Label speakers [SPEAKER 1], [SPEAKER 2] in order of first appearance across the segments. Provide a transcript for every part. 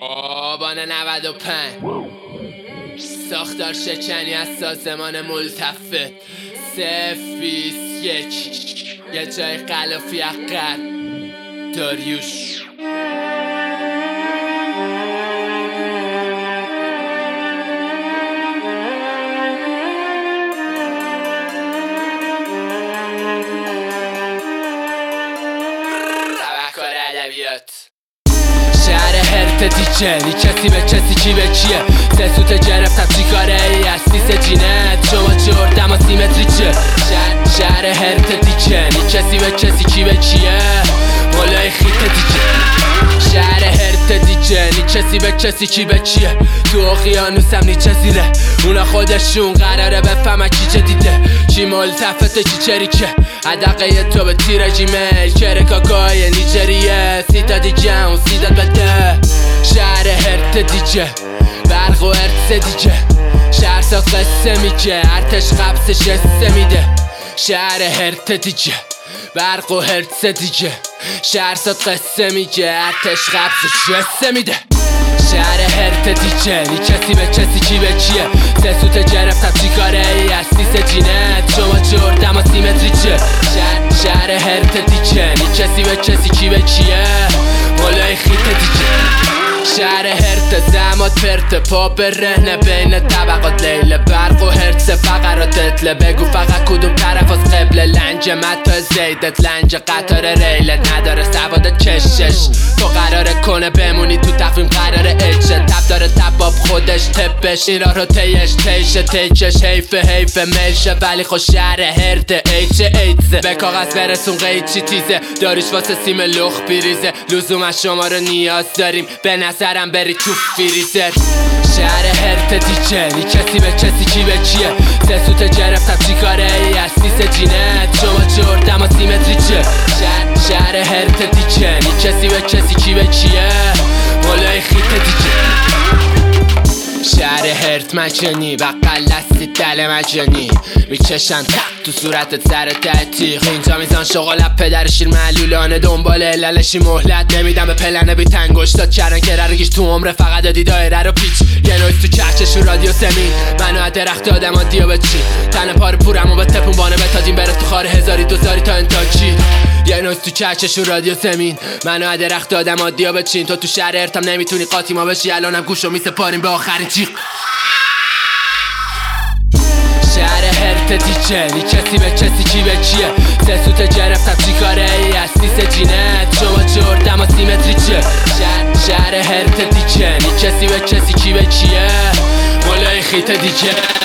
[SPEAKER 1] آبان 95 ساختار شکنی از سازمان ملتفه. صف یک. یه جای قلافی اقر داریوش. هرت دیجه کسی به کسی کی به کیه سه سوت گرفتم چی کاره ای از سیس جینت شما جردم و سیمتری چه؟ شهر, شهر هرت دیجه کسی به کسی کی به کیه مولای خیت دیجه شهر هرت دیجه کسی به کسی کی به کیه تو اقیانوسم نیچه زیره اونا خودشون قراره بفهمن کی چه دیده. چی ملتفته چی چریکه؟ عدقه تو به تیر جیمیل کره کاکای نیجریه. سیتا دیجه اون سیدت بده هرت دیجه. برق و ارتس دیجه. شهر ساز قصه میگه. ارتش قبسش قصه میده. شهر هرت دیجه. برق و هرتس دیجه. شهر ساز قصه میگه. ارتش قبسش قصه میده. شهر هرت دیجه. نی کسی به کسی کی به کیه سه سوت گرفتم. چی کاره ای؟ از سیس جینت. شما جردم و سیمتری چه شهر, شهر هرت دیجه. نی کسی به کسی کی به کیه مولای خیت دیجه. شهر هرت زمات پرت پا به رهنه بین طبقات لیله برق و هرتس فقرات تتله. بگو فقط کدوم طرف از قبل لنج متا زیدت لنج قطار ریلت نداره سواد کشش تو قراره کنه بمونی تو تقویم قراره اجه تب داره تباب خودش تپش. اینا رو تیش تیشه تیکش حیف حیف میشه ولی خوش شهر هرت ایچ ایتزه به کاغذ برسون قیچی تیزه داریش واسه سیم لخ بیریزه لزوم از شما رو نیاز داریم. به نظرم بری تو فریزر. شهر هرت دیجه نی کسی به کسی کی به کیه سه سوت گرفتم چی کاره ای؟ از سیس شما جردم و سیمتری چه؟ شهر, شهر هرت دیجه نی کسی به کسی کی به کیه؟ مولای خیت دیجه شهر هرت مجانی و قلستی دل مجانی. می‌کشن تق تو صورتت سر تحتیق اینجا میزان شغلت پدر شیر معلولانه دنبال عللشی مهلت. نمیدم به پلنه بی تنگشتات کردن که ررگیش تو عمره فقط دادی دایره رو پیچ. یه نویز تو چرچش و رادیو سمین. منو از درخت آدم دیو به چی تن پار پورم و به تپون بانه بتادیم بره تو خار هزاری دوزاری تا انتاکی یه نوز تو چرچش و رادیو سمین. منو از درخت آدم عادی بچین. تو تو شهر ارتم نمی‌تونی قاطی ما بشی. الانم گوشو میسپاریم به آخرین جیغ شهر هرت دیجه نی کسی به کسی کی به کیه سه سوت چی کاره ای؟ از سیس جینت. شما جردم و سیمتری چه شهر, هرت دیجه نی کسی به کسی کی به کیه مولای خیت دیجه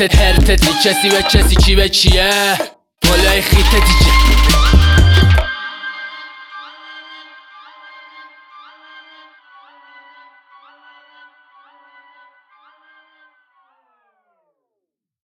[SPEAKER 1] هرت هرت دی کسی به کسی کی به کیه بالای خیت دیگه